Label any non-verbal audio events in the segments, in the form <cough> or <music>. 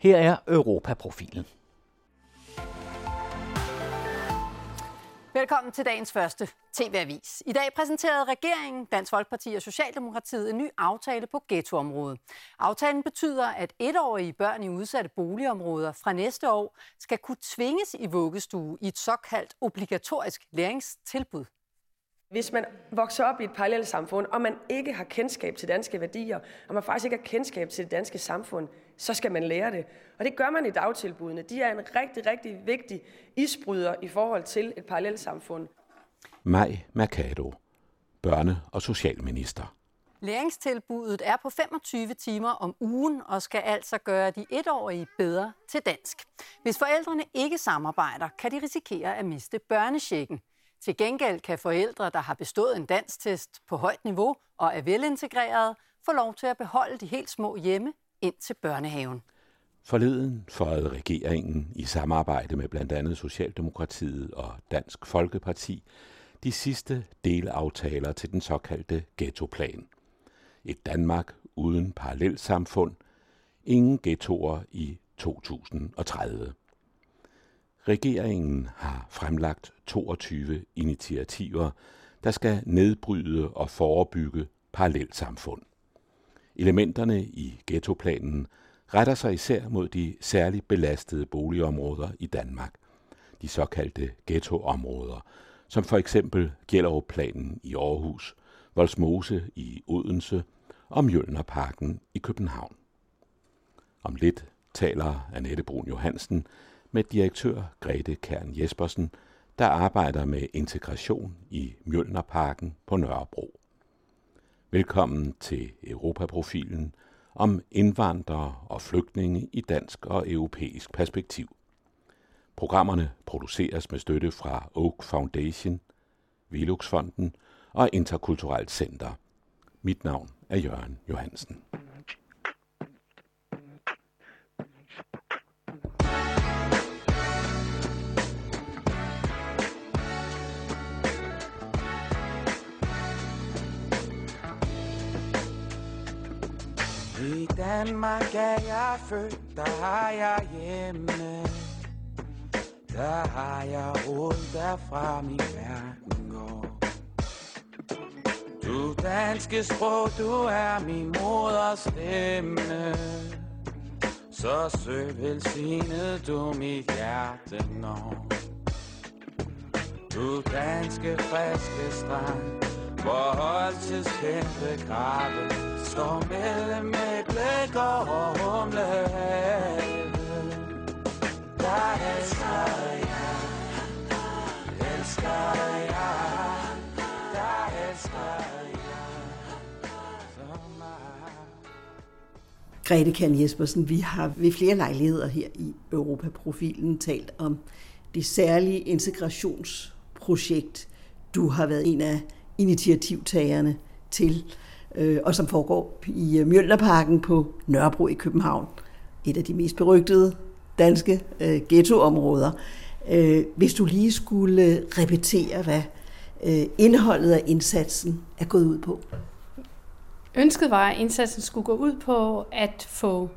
Her er Europaprofilen. Velkommen til dagens første TV-avis. I dag præsenterede regeringen, Dansk Folkeparti og Socialdemokratiet en ny aftale på ghettoområdet. Aftalen betyder, at etårige børn i udsatte boligområder fra næste år skal kunne tvinges i vuggestue i et såkaldt obligatorisk læringstilbud. Hvis man vokser op i et parallelt samfund, og man ikke har kendskab til danske værdier, og man faktisk ikke har kendskab til det danske samfund, så skal man lære det. Og det gør man i dagtilbudene. De er en rigtig, rigtig vigtig isbryder i forhold til et parallelt samfund. Maj Mercado, børne- og socialminister. Læringstilbuddet er på 25 timer om ugen og skal altså gøre de etårige bedre til dansk. Hvis forældrene ikke samarbejder, kan de risikere at miste børnechecken. Til gengæld kan forældre, der har bestået en danstest på højt niveau og er velintegrerede, få lov til at beholde de helt små hjemme ind til børnehaven. Forleden forrede regeringen i samarbejde med blandt andet Socialdemokratiet og Dansk Folkeparti de sidste delaftaler til den såkaldte ghettoplan. Et Danmark uden parallelsamfund. Ingen ghettoer i 2030. Regeringen har fremlagt 22 initiativer, der skal nedbryde og forebygge parallelsamfund. Elementerne i ghettoplanen retter sig især mod de særligt belastede boligområder i Danmark, de såkaldte ghettoområder, som for eksempel Gellerup-planen i Aarhus, Volsmose i Odense og Mjølnerparken i København. Om lidt taler Annette Brun Johansen med direktør Grete Kern Jespersen, der arbejder med integration i Mjølnerparken på Nørrebro. Velkommen til Europaprofilen om indvandrere og flygtninge i dansk og europæisk perspektiv. Programmerne produceres med støtte fra Oak Foundation, Veluxfonden og Interkulturelt Center. Mit navn er Jørgen Johansen. Danmark er jeg født, der har jeg hjemme. Der har jeg råd derfra min verden går. Du danske sprog, du er min moders stemme. Så søg velsignet du mit hjerte når. Du danske friske strand, hvor holdtids kæmpe grave står mellem et blik og humle. Der elsker jeg, elsker jeg, der elsker jeg. Grete Kern Jespersen, vi har ved flere lejligheder her i Europaprofilen talt om det særlige integrationsprojekt, du har været en af initiativtagerne til, øh, og som foregår i øh, Mjølnerparken på Nørrebro i København. Et af de mest berygtede danske øh, ghettoområder. Øh, hvis du lige skulle repetere, hvad øh, indholdet af indsatsen er gået ud på. Ønsket var, at indsatsen skulle gå ud på at få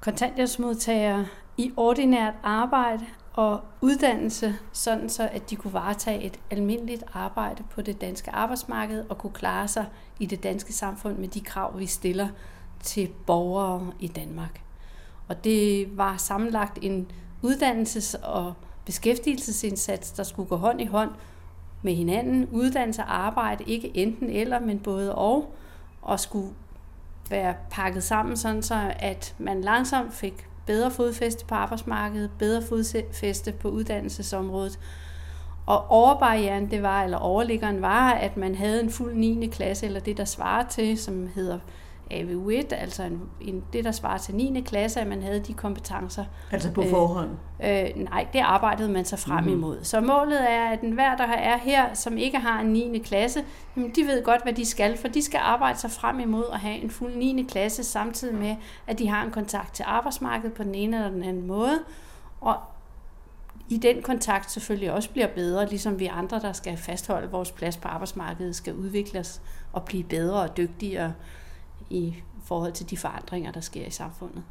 kontanthjælpsmodtagere i ordinært arbejde og uddannelse, sådan så at de kunne varetage et almindeligt arbejde på det danske arbejdsmarked og kunne klare sig i det danske samfund med de krav, vi stiller til borgere i Danmark. Og det var sammenlagt en uddannelses- og beskæftigelsesindsats, der skulle gå hånd i hånd med hinanden. Uddannelse og arbejde, ikke enten eller, men både og, og skulle være pakket sammen, sådan så at man langsomt fik bedre fodfæste på arbejdsmarkedet, bedre fodfæste på uddannelsesområdet. Og overbarrieren, det var, eller overliggeren var, at man havde en fuld 9. klasse, eller det, der svarer til, som hedder AVU1, altså en, en, det, der svarer til 9. klasse, at man havde de kompetencer. Altså på forhånd? Øh, øh, nej, det arbejdede man sig frem mm-hmm. imod. Så målet er, at enhver, der er her, som ikke har en 9. klasse, jamen, de ved godt, hvad de skal, for de skal arbejde sig frem imod at have en fuld 9. klasse, samtidig med, at de har en kontakt til arbejdsmarkedet på den ene eller den anden måde. Og i den kontakt selvfølgelig også bliver bedre, ligesom vi andre, der skal fastholde vores plads på arbejdsmarkedet, skal udvikles og blive bedre og dygtigere i forhold til de forandringer, der sker i samfundet.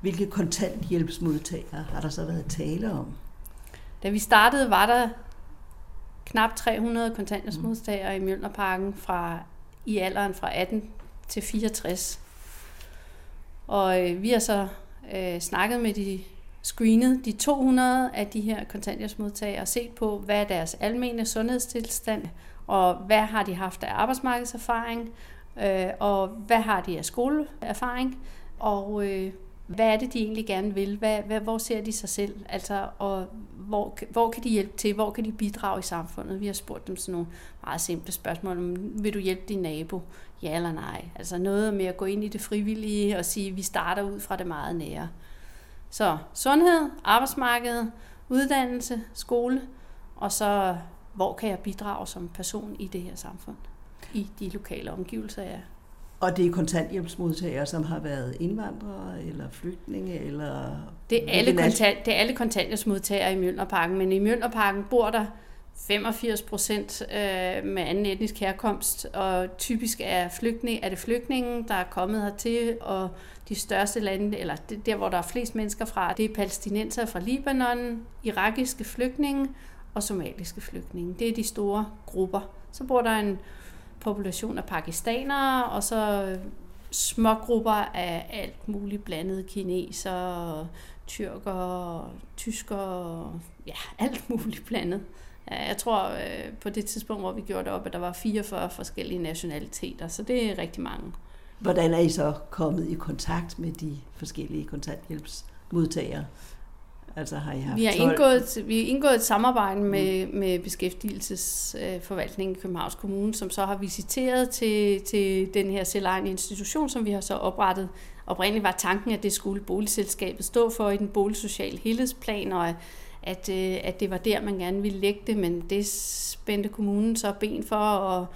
Hvilke kontanthjælpsmodtagere har der så været tale om? Da vi startede, var der knap 300 kontanthjælpsmodtagere i Mjølnerparken fra, i alderen fra 18 til 64. Og øh, vi har så øh, snakket med de screenet de 200 af de her kontanthjælpsmodtagere og set på, hvad er deres almene sundhedstilstand, og hvad har de haft af arbejdsmarkedserfaring, øh, og hvad har de af skoleerfaring, og øh, hvad er det, de egentlig gerne vil? Hvad, hvad, hvor ser de sig selv? Altså, og hvor, hvor kan de hjælpe til? Hvor kan de bidrage i samfundet? Vi har spurgt dem sådan nogle meget simple spørgsmål. Vil du hjælpe din nabo? Ja eller nej? Altså noget med at gå ind i det frivillige og sige, vi starter ud fra det meget nære. Så sundhed, arbejdsmarked, uddannelse, skole, og så hvor kan jeg bidrage som person i det her samfund, i de lokale omgivelser, jeg og det er kontanthjælpsmodtagere, som har været indvandrere eller flygtninge? Eller det, er alle kontant, det er alle kontanthjælpsmodtagere i Mjølnerparken, men i Mjølnerparken bor der 85 procent øh, med anden etnisk herkomst, og typisk er, flygtning, er det flygtninge, der er kommet hertil, og de største lande, eller der, hvor der er flest mennesker fra, det er palæstinenser fra Libanon, irakiske flygtninge og somaliske flygtninge. Det er de store grupper. Så bor der en population af pakistanere, og så øh, små grupper af alt muligt blandet kineser, tyrker, tysker, ja, alt muligt blandet. Jeg tror øh, på det tidspunkt, hvor vi gjorde det op, at der var 44 forskellige nationaliteter, så det er rigtig mange. Hvordan er I så kommet i kontakt med de forskellige kontanthjælpsmodtagere? Altså har I haft vi har indgået, vi har indgået et samarbejde med, mm. med beskæftigelsesforvaltningen i Københavns Kommune, som så har visiteret til, til den her selvejende institution, som vi har så oprettet. Oprindeligt var tanken, at det skulle boligselskabet stå for i den boligsociale helhedsplan, og at, øh, at det var der, man gerne ville lægge det, men det spændte kommunen så ben for, og,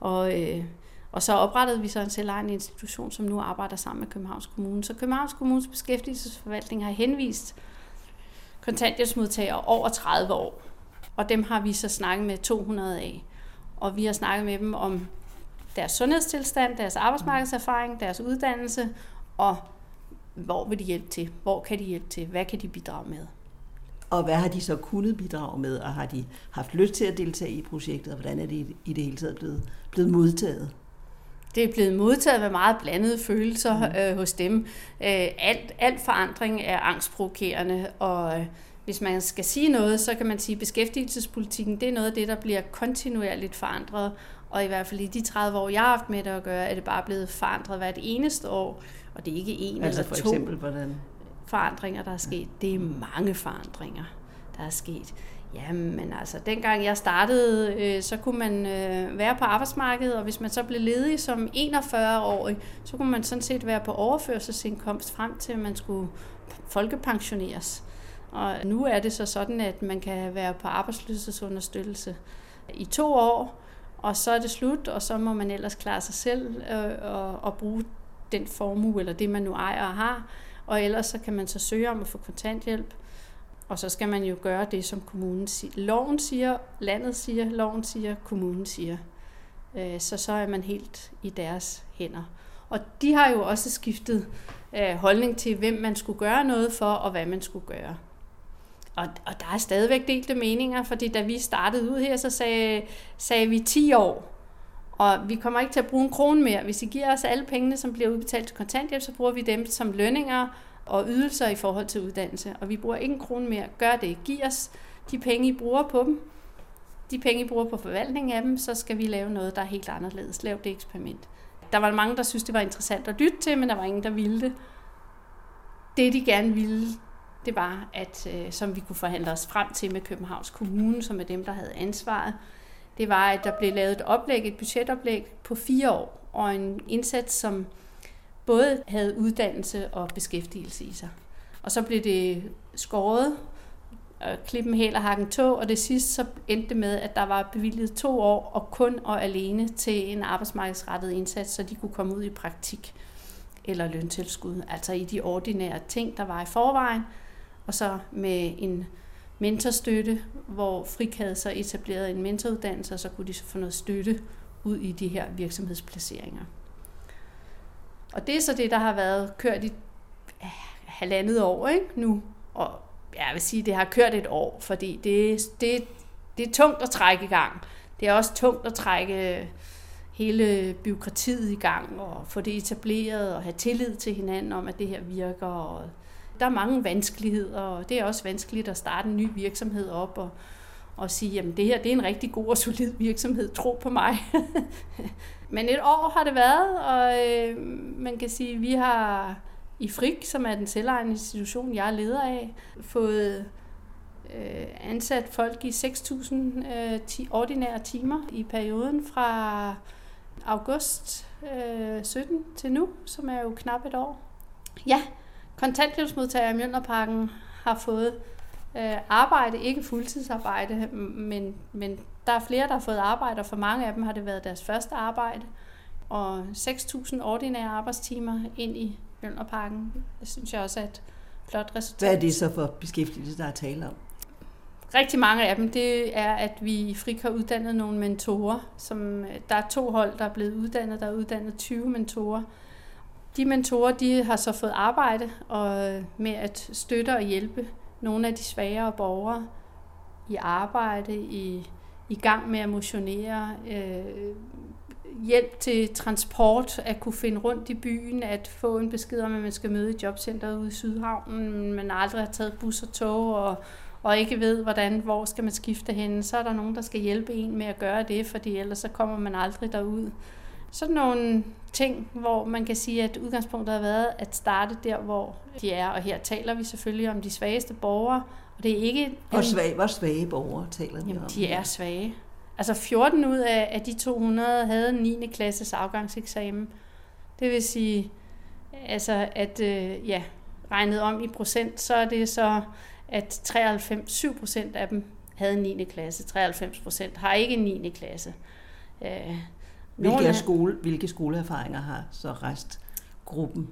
og, øh, og så oprettede vi så en selvejende institution, som nu arbejder sammen med Københavns Kommune. Så Københavns Kommunes beskæftigelsesforvaltning har henvist kontanthjælpsmodtagere over 30 år. Og dem har vi så snakket med 200 af. Og vi har snakket med dem om deres sundhedstilstand, deres arbejdsmarkedserfaring, deres uddannelse, og hvor vil de hjælpe til? Hvor kan de hjælpe til? Hvad kan de bidrage med? Og hvad har de så kunnet bidrage med, og har de haft lyst til at deltage i projektet, og hvordan er det i det hele taget blevet, blevet modtaget? Det er blevet modtaget med meget blandede følelser mm. øh, hos dem. Øh, alt, alt forandring er angstprovokerende, og øh, hvis man skal sige noget, så kan man sige, at beskæftigelsespolitikken det er noget af det, der bliver kontinuerligt forandret. Og i hvert fald i de 30 år, jeg har haft med det at gøre, er det bare blevet forandret hvert eneste år. Og det er ikke en altså eller for to eksempel, hvordan? forandringer, der er sket. Det er mange forandringer, der er sket. Jamen altså, dengang jeg startede, øh, så kunne man øh, være på arbejdsmarkedet, og hvis man så blev ledig som 41-årig, så kunne man sådan set være på overførselsindkomst frem til, at man skulle folkepensioneres. Og nu er det så sådan, at man kan være på arbejdsløshedsunderstøttelse i to år, og så er det slut, og så må man ellers klare sig selv øh, og, og bruge den formue, eller det man nu ejer og har, og ellers så kan man så søge om at få kontanthjælp. Og så skal man jo gøre det, som kommunen siger. Loven siger, landet siger, loven siger, kommunen siger. Øh, så så er man helt i deres hænder. Og de har jo også skiftet øh, holdning til, hvem man skulle gøre noget for, og hvad man skulle gøre. Og, og der er stadigvæk delte meninger, fordi da vi startede ud her, så sagde, sagde vi 10 år. Og vi kommer ikke til at bruge en krone mere. Hvis I giver os alle pengene, som bliver udbetalt til kontanthjælp, så bruger vi dem som lønninger og ydelser i forhold til uddannelse. Og vi bruger ikke en krone mere. Gør det. Giv os de penge, I bruger på dem. De penge, I bruger på forvaltning af dem, så skal vi lave noget, der er helt anderledes. Lav det eksperiment. Der var mange, der synes, det var interessant at lytte til, men der var ingen, der ville det. Det, de gerne ville, det var, at øh, som vi kunne forhandle os frem til med Københavns Kommune, som er dem, der havde ansvaret, det var, at der blev lavet et oplæg, et budgetoplæg på fire år, og en indsats, som både havde uddannelse og beskæftigelse i sig. Og så blev det skåret, klippen hæl og hakken tog, og det sidste så endte det med, at der var bevilget to år og kun og alene til en arbejdsmarkedsrettet indsats, så de kunne komme ud i praktik eller løntilskud, altså i de ordinære ting, der var i forvejen, og så med en mentorstøtte, hvor Frik havde så etableret en mentoruddannelse, og så kunne de så få noget støtte ud i de her virksomhedsplaceringer. Og det er så det, der har været kørt i halvandet år ikke, nu. Og jeg vil sige, det har kørt et år, fordi det, det, det er tungt at trække i gang. Det er også tungt at trække øh, hele byråkratiet i gang og få det etableret og have tillid til hinanden om, at det her virker. Og der er mange vanskeligheder, og det er også vanskeligt at starte en ny virksomhed op og, og sige, jamen det her det er en rigtig god og solid virksomhed, tro på mig. <laughs> Men et år har det været, og øh, man kan sige, at vi har i FRIK, som er den selvejende institution, jeg er leder af, fået øh, ansat folk i 6.000 øh, ordinære timer i perioden fra august øh, 17 til nu, som er jo knap et år. Ja, kontanthjælpsmodtagere i Mjølnerparken har fået øh, arbejde, ikke fuldtidsarbejde, men, men der er flere, der har fået arbejde, og for mange af dem har det været deres første arbejde. Og 6.000 ordinære arbejdstimer ind i Mjølnerparken, det synes jeg også er et flot resultat. Hvad er det så for beskæftigelse, der er tale om? Rigtig mange af dem, det er, at vi i Frik har uddannet nogle mentorer. Som, der er to hold, der er blevet uddannet. Der er uddannet 20 mentorer. De mentorer de har så fået arbejde og med at støtte og hjælpe nogle af de svagere borgere i arbejde, i, i gang med at motionere, øh, hjælp til transport, at kunne finde rundt i byen, at få en besked om, at man skal møde i jobcenteret ude i Sydhavnen, men man aldrig har taget bus og tog, og og ikke ved, hvordan, hvor skal man skifte henne, så er der nogen, der skal hjælpe en med at gøre det, fordi ellers så kommer man aldrig derud. Sådan nogle ting, hvor man kan sige, at udgangspunktet har været at starte der, hvor de er. Og her taler vi selvfølgelig om de svageste borgere. Og det er ikke... Hvor svage, hvor svage borgere taler vi Jamen, om? de er svage. Altså 14 ud af, af de 200 havde 9. klasses afgangseksamen. Det vil sige, altså at øh, ja, regnet om i procent, så er det så at 93, procent af dem havde 9. klasse. 93 procent har ikke 9. klasse. Øh, hvilke, skole, hvilke skoleerfaringer har så rest gruppen?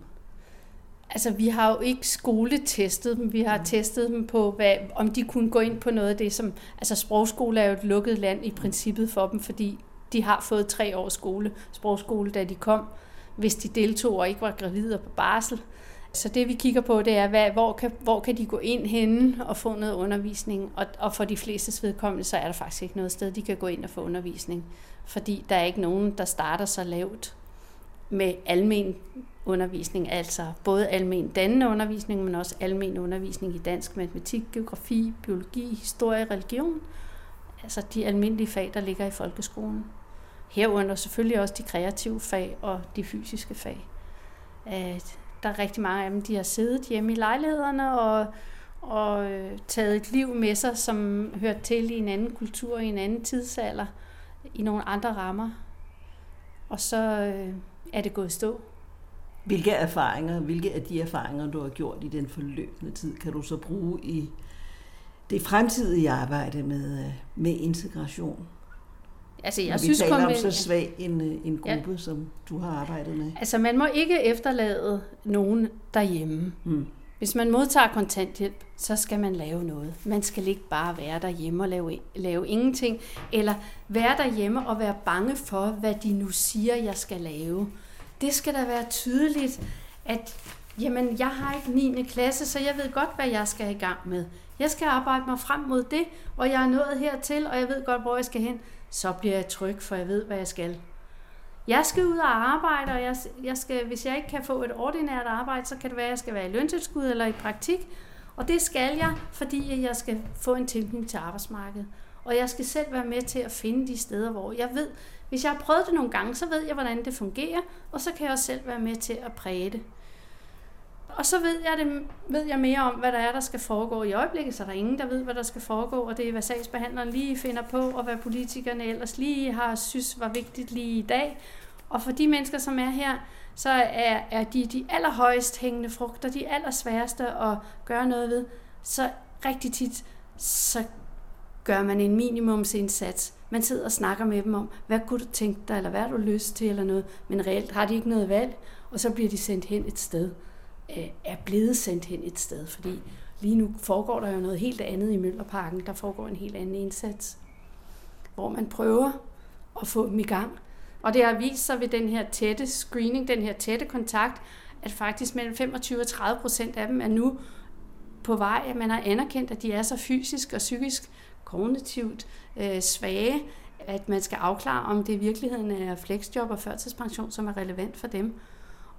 Altså, vi har jo ikke skoletestet dem. Vi har mm. testet dem på, hvad, om de kunne gå ind på noget af det, som... Altså, sprogskole er jo et lukket land i princippet for dem, fordi de har fået tre års skole, sprogskole, da de kom. Hvis de deltog og ikke var gravide på barsel, så det vi kigger på, det er, hvad, hvor, kan, hvor kan de gå ind henne og få noget undervisning. Og, og for de fleste vedkommende, så er der faktisk ikke noget sted, de kan gå ind og få undervisning. Fordi der er ikke nogen, der starter så lavt med almen undervisning, altså både almen dannende undervisning, men også almen undervisning i dansk, matematik, geografi, biologi, historie, religion. Altså de almindelige fag, der ligger i folkeskolen. Herunder selvfølgelig også de kreative fag og de fysiske fag der er rigtig mange af dem, de har siddet hjemme i lejlighederne og, og øh, taget et liv med sig, som hørt til i en anden kultur, i en anden tidsalder, i nogle andre rammer. Og så øh, er det gået stå. Hvilke erfaringer, hvilke af de erfaringer, du har gjort i den forløbende tid, kan du så bruge i det fremtidige arbejde med, øh, med integration? Altså, jeg vi synes, taler om så svag en, øh, en gruppe, ja. som du har arbejdet med. Altså, man må ikke efterlade nogen derhjemme. Hmm. Hvis man modtager kontanthjælp, så skal man lave noget. Man skal ikke bare være derhjemme og lave, lave ingenting, eller være derhjemme og være bange for, hvad de nu siger, jeg skal lave. Det skal da være tydeligt, at jamen, jeg har ikke 9. klasse, så jeg ved godt, hvad jeg skal i gang med. Jeg skal arbejde mig frem mod det, og jeg er nået hertil, og jeg ved godt, hvor jeg skal hen så bliver jeg tryg, for jeg ved, hvad jeg skal. Jeg skal ud og arbejde, og jeg, jeg skal, hvis jeg ikke kan få et ordinært arbejde, så kan det være, at jeg skal være i løntilskud eller i praktik. Og det skal jeg, fordi jeg skal få en tilknytning til arbejdsmarkedet. Og jeg skal selv være med til at finde de steder, hvor jeg ved, hvis jeg har prøvet det nogle gange, så ved jeg, hvordan det fungerer, og så kan jeg også selv være med til at præge det. Og så ved jeg, det, ved jeg mere om, hvad der er, der skal foregå. I øjeblikket så er der ingen, der ved, hvad der skal foregå, og det er, hvad sagsbehandleren lige finder på, og hvad politikerne ellers lige har synes var vigtigt lige i dag. Og for de mennesker, som er her, så er, er de de allerhøjest hængende frugter, de allersværeste at gøre noget ved. Så rigtig tit, så gør man en minimumsindsats. Man sidder og snakker med dem om, hvad kunne du tænke dig, eller hvad har du lyst til, eller noget. Men reelt har de ikke noget valg, og så bliver de sendt hen et sted øh, er blevet sendt hen et sted, fordi lige nu foregår der jo noget helt andet i Møllerparken. Der foregår en helt anden indsats, hvor man prøver at få dem i gang. Og det har vist sig ved den her tætte screening, den her tætte kontakt, at faktisk mellem 25 og 30 procent af dem er nu på vej, at man har anerkendt, at de er så fysisk og psykisk kognitivt øh, svage, at man skal afklare, om det i virkeligheden er fleksjob og førtidspension, som er relevant for dem.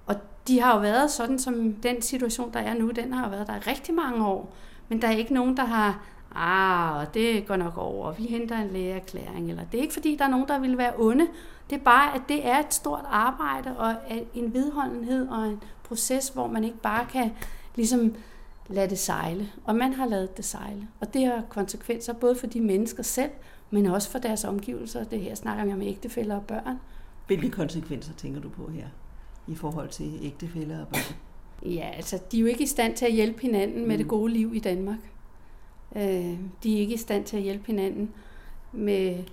Og de har jo været sådan, som den situation, der er nu, den har jo været der i rigtig mange år. Men der er ikke nogen, der har, ah, det går nok over, vi henter en lægeerklæring. Eller det er ikke fordi, der er nogen, der vil være onde. Det er bare, at det er et stort arbejde og en vedholdenhed og en proces, hvor man ikke bare kan ligesom lade det sejle. Og man har lavet det sejle. Og det har konsekvenser både for de mennesker selv, men også for deres omgivelser. Det her snakker jeg med ægtefælder og børn. Hvilke konsekvenser tænker du på her i forhold til ægtefælder og børn? Ja, altså de er jo ikke i stand til at hjælpe hinanden mm. med det mm. gode liv i Danmark. Øh, de er ikke i stand til at hjælpe hinanden med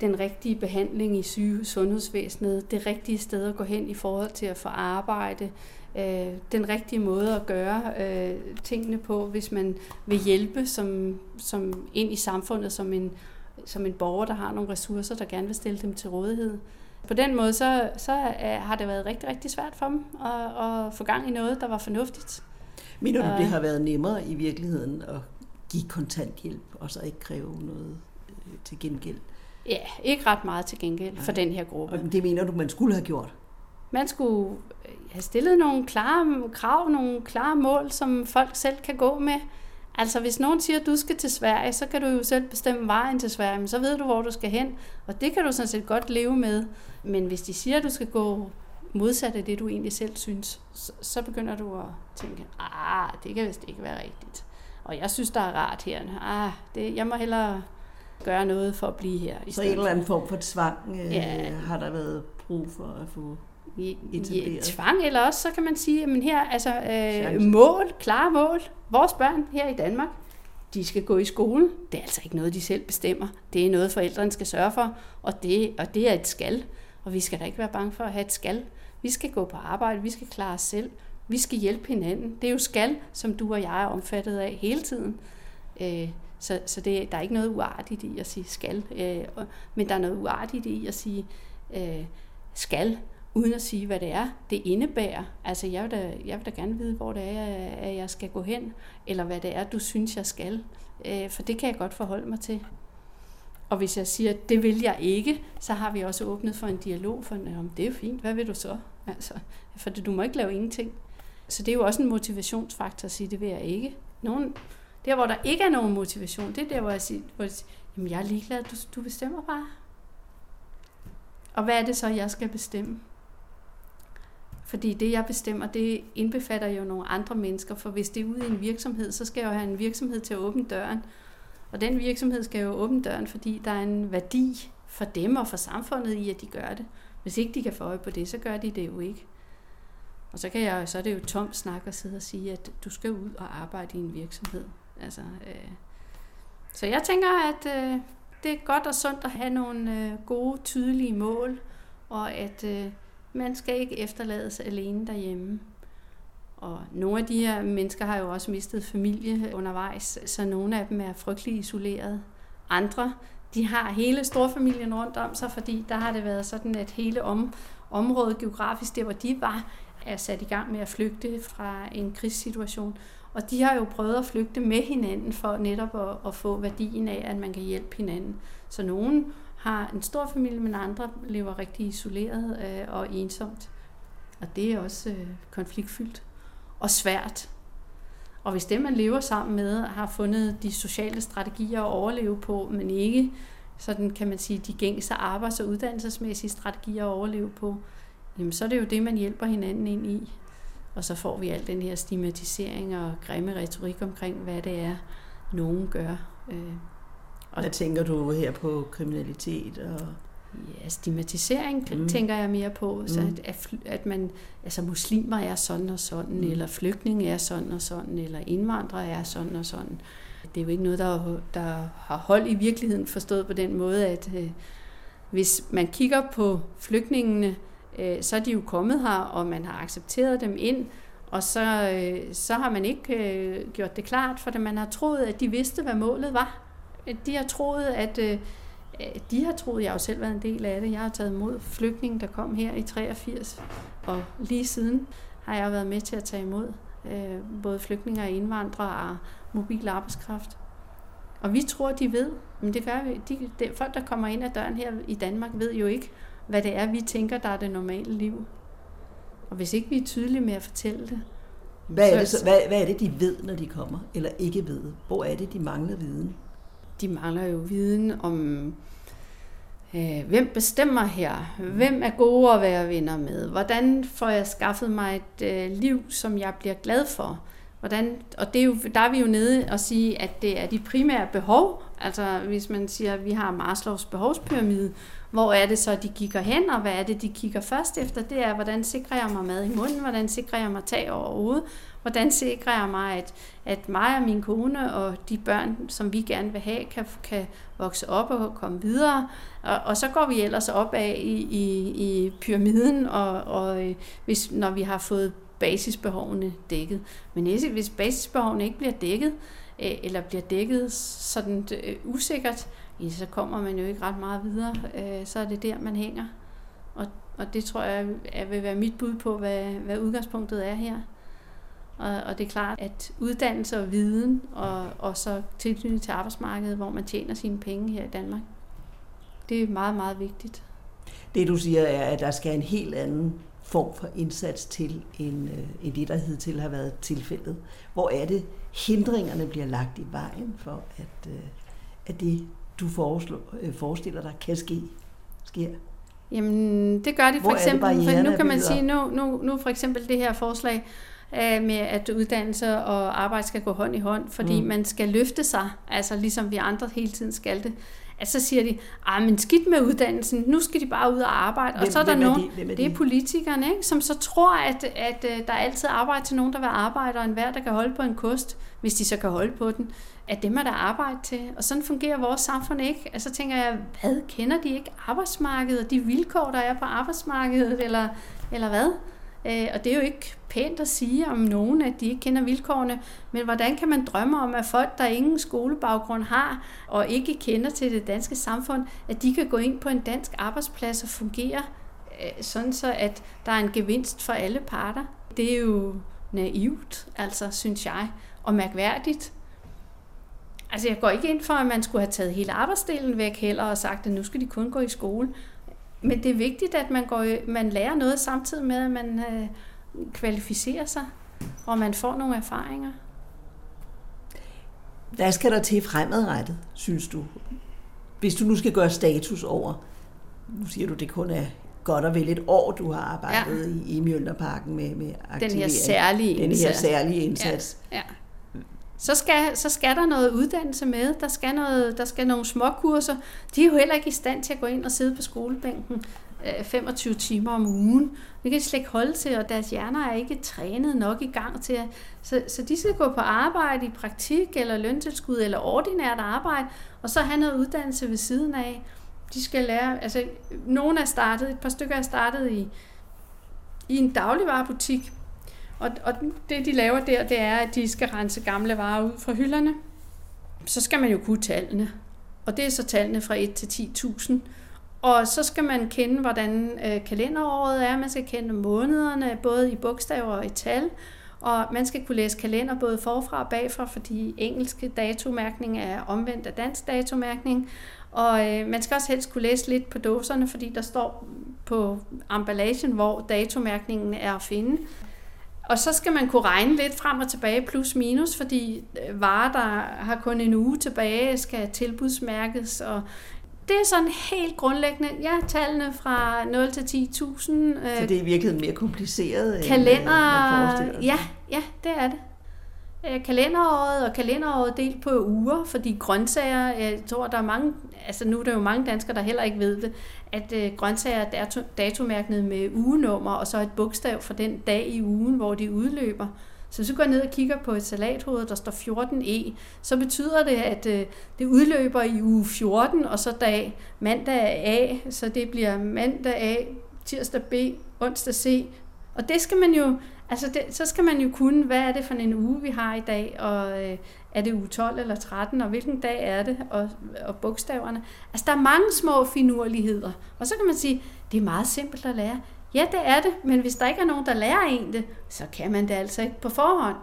den rigtige behandling i syge sundhedsvæsenet, det rigtige sted at gå hen i forhold til at få arbejde, øh, den rigtige måde at gøre øh, tingene på, hvis man vil hjælpe som, som ind i samfundet som en, som en borger, der har nogle ressourcer, der gerne vil stille dem til rådighed. På den måde så, så er, har det været rigtig, rigtig svært for dem at, at få gang i noget, der var fornuftigt. Mener du, det har været nemmere i virkeligheden at give kontanthjælp, og så ikke kræve noget øh, til gengæld? Ja, ikke ret meget til gengæld for den her gruppe. Og det mener du, man skulle have gjort? Man skulle øh, have stillet nogle klare krav, nogle klare mål, som folk selv kan gå med. Altså hvis nogen siger, at du skal til Sverige, så kan du jo selv bestemme vejen til Sverige, men så ved du, hvor du skal hen. Og det kan du sådan set godt leve med. Men hvis de siger, at du skal gå modsat af det, du egentlig selv synes, så, så begynder du at tænke, ah, det kan vist ikke være rigtigt. Og jeg synes, der er rart her. Ah, det, jeg må hellere gøre noget for at blive her. I så en eller anden form for tvang øh, ja. har der været brug for at få etableret? Tvang, eller også så kan man sige, at her, altså øh, mål, klare mål. Vores børn her i Danmark, de skal gå i skole. Det er altså ikke noget, de selv bestemmer. Det er noget, forældrene skal sørge for, og det, og det er et skal. Og vi skal da ikke være bange for at have et skal. Vi skal gå på arbejde, vi skal klare os selv, vi skal hjælpe hinanden. Det er jo skal, som du og jeg er omfattet af hele tiden. Øh, så, så det, der er ikke noget uartigt i at sige skal, øh, men der er noget uartigt i at sige øh, skal, uden at sige, hvad det er, det indebærer. Altså, jeg vil da, jeg vil da gerne vide, hvor det er, at jeg skal gå hen, eller hvad det er, du synes, jeg skal. Øh, for det kan jeg godt forholde mig til. Og hvis jeg siger, det vil jeg ikke, så har vi også åbnet for en dialog, for om det er fint, hvad vil du så? Altså, for du må ikke lave ingenting. Så det er jo også en motivationsfaktor at sige, det vil jeg ikke. Nogen, der, hvor der ikke er nogen motivation, det er der, hvor jeg siger, hvor jeg, siger jamen jeg er ligeglad, du, du bestemmer bare. Og hvad er det så, jeg skal bestemme? Fordi det, jeg bestemmer, det indbefatter jo nogle andre mennesker, for hvis det er ude i en virksomhed, så skal jeg jo have en virksomhed til at åbne døren. Og den virksomhed skal jo åbne døren, fordi der er en værdi for dem og for samfundet i, at de gør det. Hvis ikke de kan få øje på det, så gør de det jo ikke. Og så, kan jeg, så er det jo tom snak at sidde og sige, at du skal ud og arbejde i en virksomhed. Altså, øh. Så jeg tænker, at øh, det er godt og sundt at have nogle øh, gode, tydelige mål, og at øh, man skal ikke efterlades alene derhjemme. Og nogle af de her mennesker har jo også mistet familie undervejs, så nogle af dem er frygtelig isoleret. Andre, de har hele storfamilien rundt om sig, fordi der har det været sådan, at hele om, området geografisk, der hvor de var, er sat i gang med at flygte fra en krigssituation. Og de har jo prøvet at flygte med hinanden for netop at, at få værdien af, at man kan hjælpe hinanden. Så nogen har en stor familie, men andre lever rigtig isoleret øh, og ensomt. Og det er også øh, konfliktfyldt og svært. Og hvis det, man lever sammen med, har fundet de sociale strategier at overleve på, men ikke sådan kan man sige, de gængse arbejds- og uddannelsesmæssige strategier at overleve på, jamen så er det jo det, man hjælper hinanden ind i. Og så får vi al den her stigmatisering og grimme retorik omkring, hvad det er, nogen gør. Øh, og hvad tænker du her på kriminalitet og Ja, stigmatisering mm. tænker jeg mere på, så mm. at, at man, altså muslimer er sådan og sådan, mm. eller flygtninge er sådan og sådan, eller indvandrere er sådan og sådan. Det er jo ikke noget, der, der har hold i virkeligheden forstået på den måde, at øh, hvis man kigger på flygtningene, øh, så er de jo kommet her, og man har accepteret dem ind, og så, øh, så har man ikke øh, gjort det klart, for man har troet, at de vidste, hvad målet var. De har troet, at øh, de har troet, jeg har jo selv været en del af det. Jeg har taget imod flygtninge, der kom her i 83, og lige siden har jeg været med til at tage imod. Øh, både flygtninge og indvandrere og mobil arbejdskraft. Og vi tror, de ved, men det gør vi. De, de, folk, der kommer ind ad døren her i Danmark, ved jo ikke, hvad det er, vi tænker, der er det normale liv. Og hvis ikke vi er tydelige med at fortælle det, hvad er, det, så, hvad, hvad er det, de ved, når de kommer, eller ikke ved? Hvor er det, de mangler viden? De mangler jo viden om, øh, hvem bestemmer her? Hvem er gode at være venner med? Hvordan får jeg skaffet mig et øh, liv, som jeg bliver glad for? Hvordan, og det er jo, der er vi jo nede og sige, at det er de primære behov, altså hvis man siger, at vi har Maslows behovspyramide, hvor er det så, de kigger hen, og hvad er det, de kigger først efter? Det er, hvordan sikrer jeg mig mad i munden? Hvordan sikrer jeg mig tag over hovedet? Hvordan sikrer jeg mig, at, at mig og min kone og de børn, som vi gerne vil have, kan, kan vokse op og komme videre? Og, og så går vi ellers op af i, i, i pyramiden, og, og øh, hvis, når vi har fået basisbehovene dækket. Men hvis basisbehovene ikke bliver dækket, øh, eller bliver dækket sådan øh, usikkert, så kommer man jo ikke ret meget videre. Så er det der, man hænger. Og, og det tror jeg er, vil være mit bud på, hvad, hvad udgangspunktet er her. Og, og det er klart, at uddannelse og viden, og, og så tilknytning til arbejdsmarkedet, hvor man tjener sine penge her i Danmark, det er meget, meget vigtigt. Det du siger er, at der skal en helt anden form for indsats til, end, øh, end det, der hidtil har været tilfældet. Hvor er det, hindringerne bliver lagt i vejen for, at, øh, at det, du foreslår, øh, forestiller dig, kan ske, sker? Jamen, det gør de for Hvor eksempel, for nu kan man sige, nu, nu, nu for eksempel det her forslag, med at uddannelse og arbejde skal gå hånd i hånd, fordi mm. man skal løfte sig, altså ligesom vi andre hele tiden skal det at så siger de, ah, men skidt med uddannelsen, nu skal de bare ud og arbejde. Hvem, og så er der nogen, er de? er det er politikerne, ikke, som så tror, at, at uh, der er altid arbejde til nogen, der vil arbejde, og enhver, der kan holde på en kost, hvis de så kan holde på den, at dem er der arbejde til. Og sådan fungerer vores samfund ikke. Og så tænker jeg, hvad, kender de ikke arbejdsmarkedet, og de vilkår, der er på arbejdsmarkedet, eller, eller hvad? Øh, og det er jo ikke pænt at sige om nogen, at de ikke kender vilkårene, men hvordan kan man drømme om, at folk, der ingen skolebaggrund har, og ikke kender til det danske samfund, at de kan gå ind på en dansk arbejdsplads og fungere øh, sådan så, at der er en gevinst for alle parter? Det er jo naivt, altså, synes jeg, og mærkværdigt. Altså, jeg går ikke ind for, at man skulle have taget hele arbejdsdelen væk heller og sagt, at nu skal de kun gå i skole. Men det er vigtigt, at man, går, man lærer noget samtidig med, at man øh, kvalificerer sig, og man får nogle erfaringer. Hvad skal der til fremadrettet, synes du? Hvis du nu skal gøre status over, nu siger du, det kun er godt og vel et år, du har arbejdet ja. i, i Mjølnerparken med, med aktivering. Den her særlige Den her særlige indsats. Ja. ja så skal, så skal der noget uddannelse med, der skal, noget, der skal nogle småkurser. De er jo heller ikke i stand til at gå ind og sidde på skolebænken øh, 25 timer om ugen. Det kan de slet ikke holde til, og deres hjerner er ikke trænet nok i gang til at... Så, så de skal gå på arbejde i praktik, eller løntilskud, eller ordinært arbejde, og så have noget uddannelse ved siden af. De skal lære... Altså, nogle er startet, et par stykker er startet i, i en dagligvarerbutik, og, og det, de laver der, det er, at de skal rense gamle varer ud fra hylderne. Så skal man jo kunne tallene. Og det er så tallene fra 1 til 10.000. Og så skal man kende, hvordan øh, kalenderåret er. Man skal kende månederne, både i bogstaver og i tal. Og man skal kunne læse kalender både forfra og bagfra, fordi engelske datomærkning er omvendt af dansk datomærkning. Og øh, man skal også helst kunne læse lidt på dåserne, fordi der står på emballagen, hvor datomærkningen er at finde. Og så skal man kunne regne lidt frem og tilbage, plus minus, fordi øh, varer, der har kun en uge tilbage, skal tilbudsmærkes. Og det er sådan helt grundlæggende, ja, tallene fra 0 til 10.000. Så det er virkelig mere kompliceret, kalender, end Ja, ja, det er det. Øh, kalenderåret og kalenderåret delt på uger, fordi grøntsager, jeg tror, der er mange, altså nu er der jo mange danskere, der heller ikke ved det, at øh, grøntsager er datomærket med ugenummer, og så et bogstav for den dag i ugen, hvor de udløber. Så hvis du går ned og kigger på et salathoved, der står 14E, så betyder det, at øh, det udløber i uge 14, og så dag mandag A, så det bliver mandag A, tirsdag B, onsdag C. Og det skal man jo, altså det, så skal man jo kunne, hvad er det for en uge, vi har i dag, og øh, er det uge 12 eller 13, og hvilken dag er det, og, og bogstaverne. Altså der er mange små finurligheder. Og så kan man sige, det er meget simpelt at lære. Ja, det er det, men hvis der ikke er nogen, der lærer en det, så kan man det altså ikke på forhånd.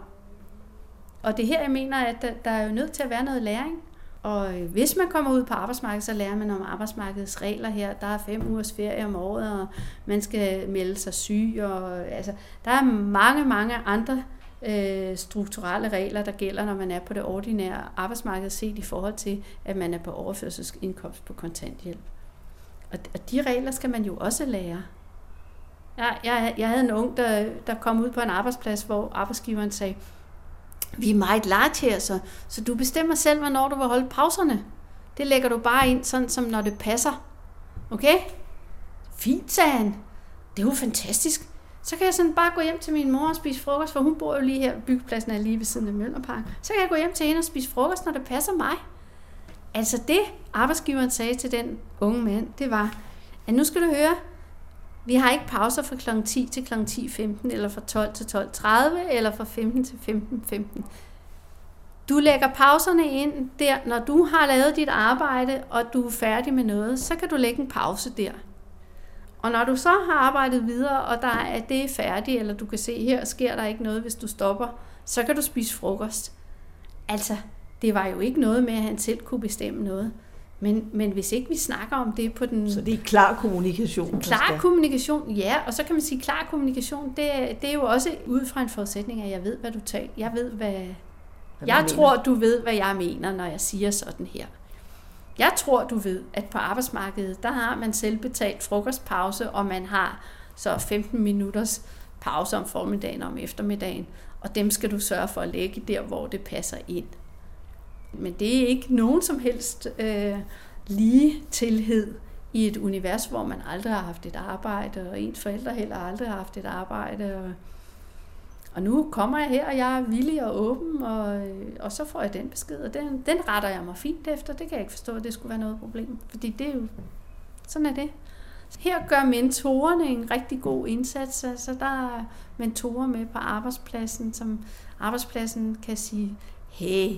Og det her, jeg mener, at der, der er jo nødt til at være noget læring. Og øh, hvis man kommer ud på arbejdsmarkedet, så lærer man om arbejdsmarkedets regler her. Der er fem ugers ferie om året, og man skal melde sig syg. Og, altså, der er mange, mange andre øh, strukturelle regler, der gælder, når man er på det ordinære arbejdsmarked, set i forhold til, at man er på overførselsindkomst på kontanthjælp. Og, og de regler skal man jo også lære. Jeg, jeg, jeg havde en ung, der, der kom ud på en arbejdsplads, hvor arbejdsgiveren sagde, vi er meget large her, så, så du bestemmer selv, hvornår du vil holde pauserne. Det lægger du bare ind, sådan som når det passer. Okay? Fint, sagde han. Det er jo fantastisk. Så kan jeg sådan bare gå hjem til min mor og spise frokost, for hun bor jo lige her, byggepladsen er lige ved siden af Møllerpark. Så kan jeg gå hjem til hende og spise frokost, når det passer mig. Altså det, arbejdsgiveren sagde til den unge mand, det var, at nu skal du høre, vi har ikke pauser fra kl. 10 til kl. 10.15, eller fra 12 til 12.30, eller fra 15 til 15.15. Du lægger pauserne ind der, når du har lavet dit arbejde, og du er færdig med noget, så kan du lægge en pause der. Og når du så har arbejdet videre, og der er det er færdigt, eller du kan se, her sker der ikke noget, hvis du stopper, så kan du spise frokost. Altså, det var jo ikke noget med, at han selv kunne bestemme noget. Men, men hvis ikke vi snakker om det på den... Så det er klar kommunikation? Klar skal. kommunikation, ja. Og så kan man sige, klar kommunikation, det, det er jo også ud fra en forudsætning, at jeg ved, hvad du taler. Jeg ved, hvad... hvad jeg tror, mener. du ved, hvad jeg mener, når jeg siger sådan her. Jeg tror, du ved, at på arbejdsmarkedet, der har man selvbetalt frokostpause, og man har så 15 minutters pause om formiddagen og om eftermiddagen. Og dem skal du sørge for at lægge der, hvor det passer ind. Men det er ikke nogen som helst øh, lige tilhed i et univers, hvor man aldrig har haft et arbejde, og ens forældre heller aldrig har haft et arbejde. Og, og nu kommer jeg her, og jeg er villig og åben, og, øh, og så får jeg den besked, og den, den retter jeg mig fint efter. Det kan jeg ikke forstå, at det skulle være noget problem, fordi det er jo, sådan er det. Her gør mentorerne en rigtig god indsats. Altså, der er mentorer med på arbejdspladsen, som arbejdspladsen kan sige, hey,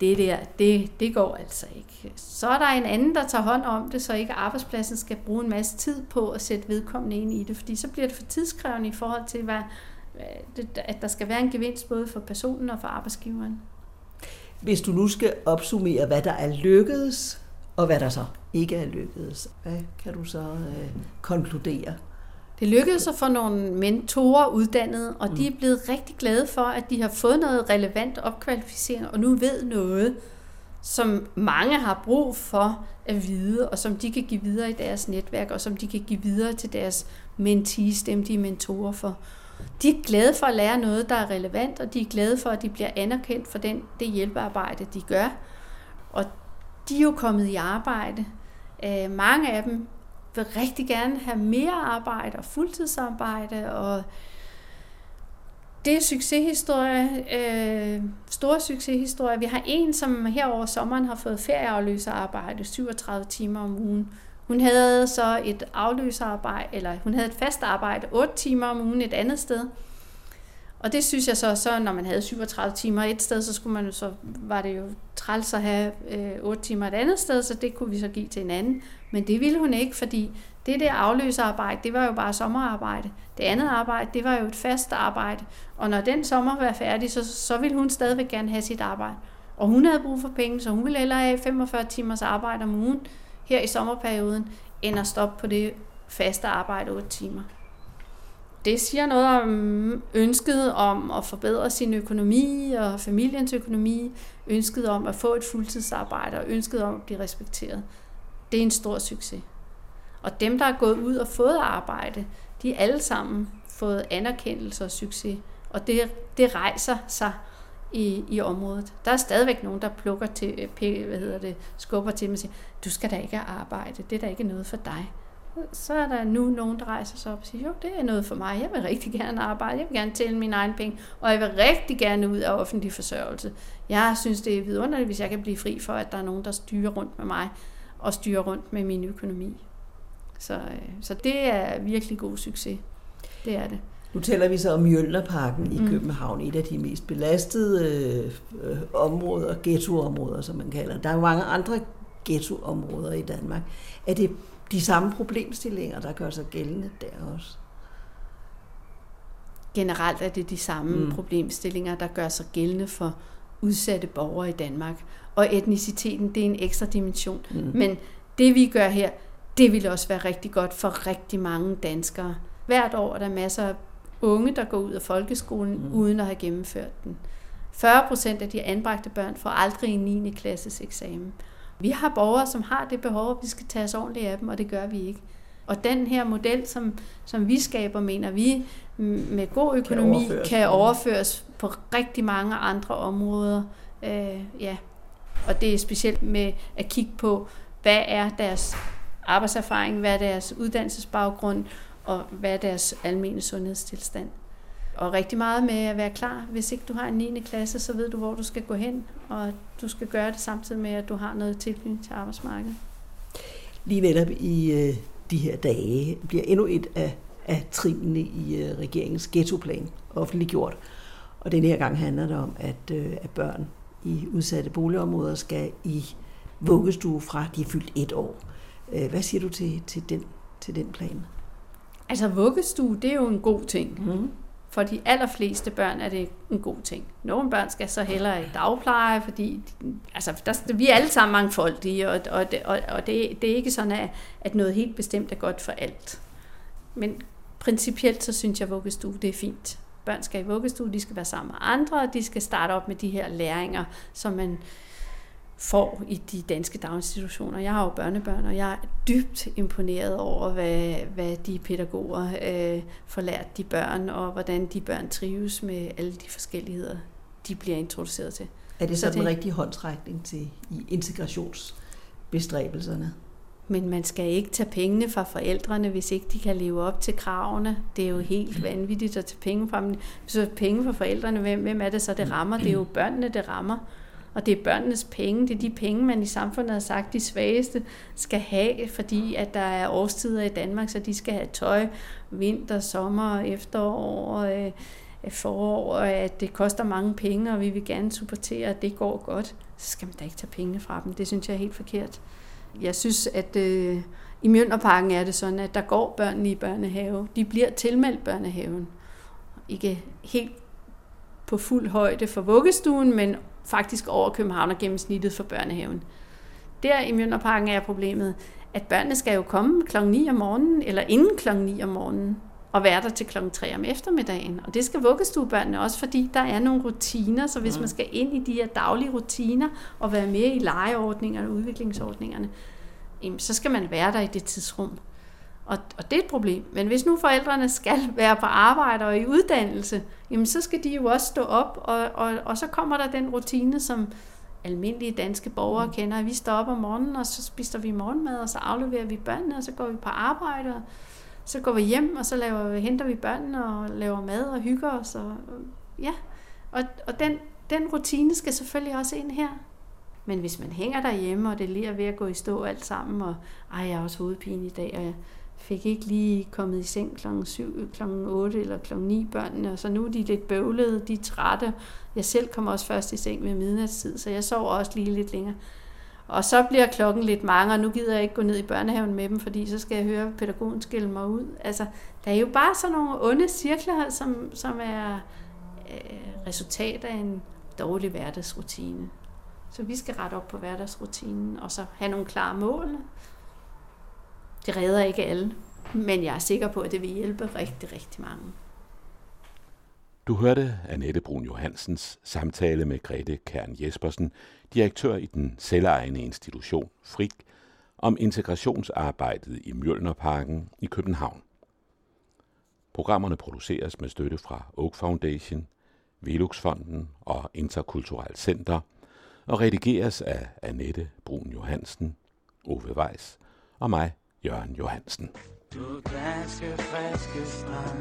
det der, det, det går altså ikke. Så er der en anden, der tager hånd om det, så ikke arbejdspladsen skal bruge en masse tid på at sætte vedkommende ind i det, fordi så bliver det for tidskrævende i forhold til, hvad, at der skal være en gevinst både for personen og for arbejdsgiveren. Hvis du nu skal opsummere, hvad der er lykkedes, og hvad der så ikke er lykkedes, hvad kan du så øh, konkludere? Det lykkedes at få nogle mentorer uddannet, og de er mm. blevet rigtig glade for, at de har fået noget relevant opkvalificering, og nu ved noget, som mange har brug for at vide, og som de kan give videre i deres netværk, og som de kan give videre til deres mentees, dem de er mentorer for. De er glade for at lære noget, der er relevant, og de er glade for, at de bliver anerkendt for den, det hjælpearbejde, de gør. Og de er jo kommet i arbejde. Øh, mange af dem vil rigtig gerne have mere arbejde og fuldtidsarbejde, og det er succeshistorie, øh, store succeshistorie. Vi har en, som her over sommeren har fået ferieafløserarbejde 37 timer om ugen. Hun havde så et afløserarbejde, eller hun havde et fast arbejde 8 timer om ugen et andet sted. Og det synes jeg så, så når man havde 37 timer et sted, så skulle man jo så, var det jo træls at have øh, 8 timer et andet sted, så det kunne vi så give til en anden. Men det ville hun ikke, fordi det der afløserarbejde, det var jo bare sommerarbejde. Det andet arbejde, det var jo et fast arbejde. Og når den sommer var færdig, så, så ville hun stadigvæk gerne have sit arbejde. Og hun havde brug for penge, så hun ville hellere have 45 timers arbejde om ugen her i sommerperioden, end at stoppe på det faste arbejde 8 timer. Det siger noget om ønsket om at forbedre sin økonomi og familiens økonomi, ønsket om at få et fuldtidsarbejde og ønsket om at blive respekteret. Det er en stor succes. Og dem, der er gået ud og fået arbejde, de er alle sammen fået anerkendelse og succes. Og det, det rejser sig i, i området. Der er stadigvæk nogen, der plukker til, øh, hvad hedder det, skubber til dem og siger, du skal da ikke arbejde, det er da ikke noget for dig. Så er der nu nogen, der rejser sig op og siger, jo, det er noget for mig, jeg vil rigtig gerne arbejde, jeg vil gerne tjene mine egne penge, og jeg vil rigtig gerne ud af offentlig forsørgelse. Jeg synes, det er vidunderligt, hvis jeg kan blive fri for, at der er nogen, der styrer rundt med mig, og styrer rundt med min økonomi. Så, øh, så det er virkelig god succes. Det er det. Nu taler vi så om Mjølnerparken i mm. København, et af de mest belastede øh, områder, ghettoområder, som man kalder Der er jo mange andre ghettoområder i Danmark. Er det de samme problemstillinger, der gør sig gældende der også? generelt er det de samme mm. problemstillinger, der gør sig gældende for udsatte borgere i Danmark. Og etniciteten, det er en ekstra dimension. Mm. Men det vi gør her, det vil også være rigtig godt for rigtig mange danskere. Hvert år er der masser af unge, der går ud af folkeskolen mm. uden at have gennemført den. 40 procent af de anbragte børn får aldrig en 9. klasses eksamen. Vi har borgere, som har det behov, at vi skal tage os ordentligt af dem, og det gør vi ikke. Og den her model, som, som vi skaber, mener vi, med god økonomi, kan overføres, kan overføres på rigtig mange andre områder. Øh, ja. Og det er specielt med at kigge på, hvad er deres arbejdserfaring, hvad er deres uddannelsesbaggrund, og hvad er deres almene sundhedstilstand. Og rigtig meget med at være klar. Hvis ikke du har en 9. klasse, så ved du, hvor du skal gå hen, og du skal gøre det samtidig med, at du har noget tilknytning til arbejdsmarkedet. Lige netop i øh, de her dage bliver endnu et af, af trinene i øh, regeringens ghettoplan offentliggjort. Og denne her gang handler det om, at, øh, at børn i udsatte boligområder skal i vuggestue fra de er fyldt et år. Øh, hvad siger du til, til, den, til den plan? Altså vuggestue, det er jo en god ting. Mm. For de allerfleste børn er det en god ting. Nogle børn skal så hellere i dagpleje, fordi altså, der, vi er alle sammen mangfoldige, og, og, og, og det, det er ikke sådan, at, at noget helt bestemt er godt for alt. Men principielt så synes jeg, at vuggestue det er fint. Børn skal i vuggestue, de skal være sammen med andre, og de skal starte op med de her læringer, som man får i de danske daginstitutioner. Jeg har jo børnebørn, og jeg er dybt imponeret over, hvad, hvad de pædagoger øh, får lært de børn, og hvordan de børn trives med alle de forskelligheder, de bliver introduceret til. Er det så, så det, en rigtig håndtrækning til i integrationsbestræbelserne? Men man skal ikke tage pengene fra forældrene, hvis ikke de kan leve op til kravene. Det er jo helt vanvittigt at tage penge fra dem. Så penge fra forældrene, hvem, hvem er det så, det rammer? Det er jo børnene, det rammer. Og det er børnenes penge, det er de penge, man i samfundet har sagt, de svageste skal have, fordi at der er årstider i Danmark, så de skal have tøj, vinter, sommer, efterår, øh, øh forår, og at det koster mange penge, og vi vil gerne supportere, at det går godt, så skal man da ikke tage pengene fra dem. Det synes jeg er helt forkert. Jeg synes, at øh, i Mjønderparken er det sådan, at der går børnene i børnehave. De bliver tilmeldt børnehaven. Ikke helt på fuld højde for vuggestuen, men faktisk over København gennemsnittet for børnehaven. Der i Mjølnerparken er problemet, at børnene skal jo komme kl. 9 om morgenen, eller inden kl. 9 om morgenen, og være der til kl. 3 om eftermiddagen. Og det skal vuggestuebørnene også, fordi der er nogle rutiner, så hvis mm. man skal ind i de her daglige rutiner og være med i legeordningerne og udviklingsordningerne, så skal man være der i det tidsrum. Og, og det er et problem. Men hvis nu forældrene skal <laughs> være på arbejde og i uddannelse, jamen så skal de jo også stå op, og, og, og så kommer der den rutine, som almindelige danske borgere mm. kender. Vi står op om morgenen, og så spiser vi morgenmad, og så afleverer vi børnene, og så går vi på arbejde, og så går vi hjem, og så laver, henter vi børnene og laver mad og hygger os. Og, ja, og, og den, den rutine skal selvfølgelig også ind her. Men hvis man hænger derhjemme, og det lige er ved at gå i stå alt sammen, og ej, jeg har også hovedpine i dag, og jeg, fik ikke lige kommet i seng kl. 7, kl. 8 eller kl. 9 børnene, og så nu er de lidt bøvlede, de er trætte. Jeg selv kommer også først i seng ved midnatstid, så jeg sover også lige lidt længere. Og så bliver klokken lidt mange, og nu gider jeg ikke gå ned i børnehaven med dem, fordi så skal jeg høre pædagogen skille mig ud. Altså, der er jo bare sådan nogle onde cirkler, som, som er øh, resultat af en dårlig hverdagsrutine. Så vi skal rette op på hverdagsrutinen, og så have nogle klare mål, det redder ikke alle, men jeg er sikker på, at det vil hjælpe rigtig, rigtig mange. Du hørte Annette Brun Johansens samtale med Grete Kern Jespersen, direktør i den selvejende institution FRIK, om integrationsarbejdet i Mjølnerparken i København. Programmerne produceres med støtte fra Oak Foundation, Veluxfonden og Interkulturelt Center og redigeres af Annette Brun Johansen, Ove Weiss og mig, Jørgen Johansen. Du danske friske strand,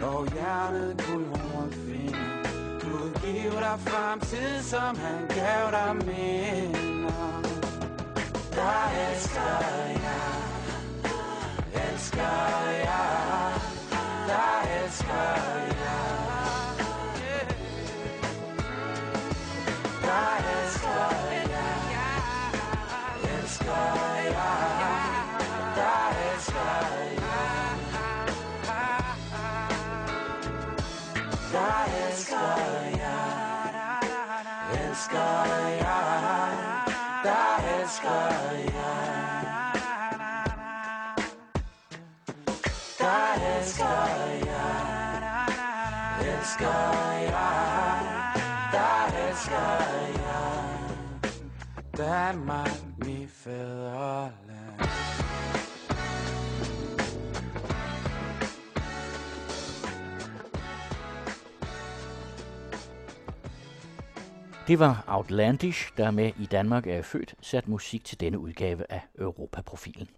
når hjertet kunne finder. Du giver dig fremtid, som han gav dig minder. Der elsker jeg, elsker jeg, der elsker jeg. Der elsker jeg, elsker jeg. Elsker jeg, der elsker jeg. Danmark, mit fædreland. Det var Outlandish, der med i Danmark er født, sat musik til denne udgave af Europaprofilen.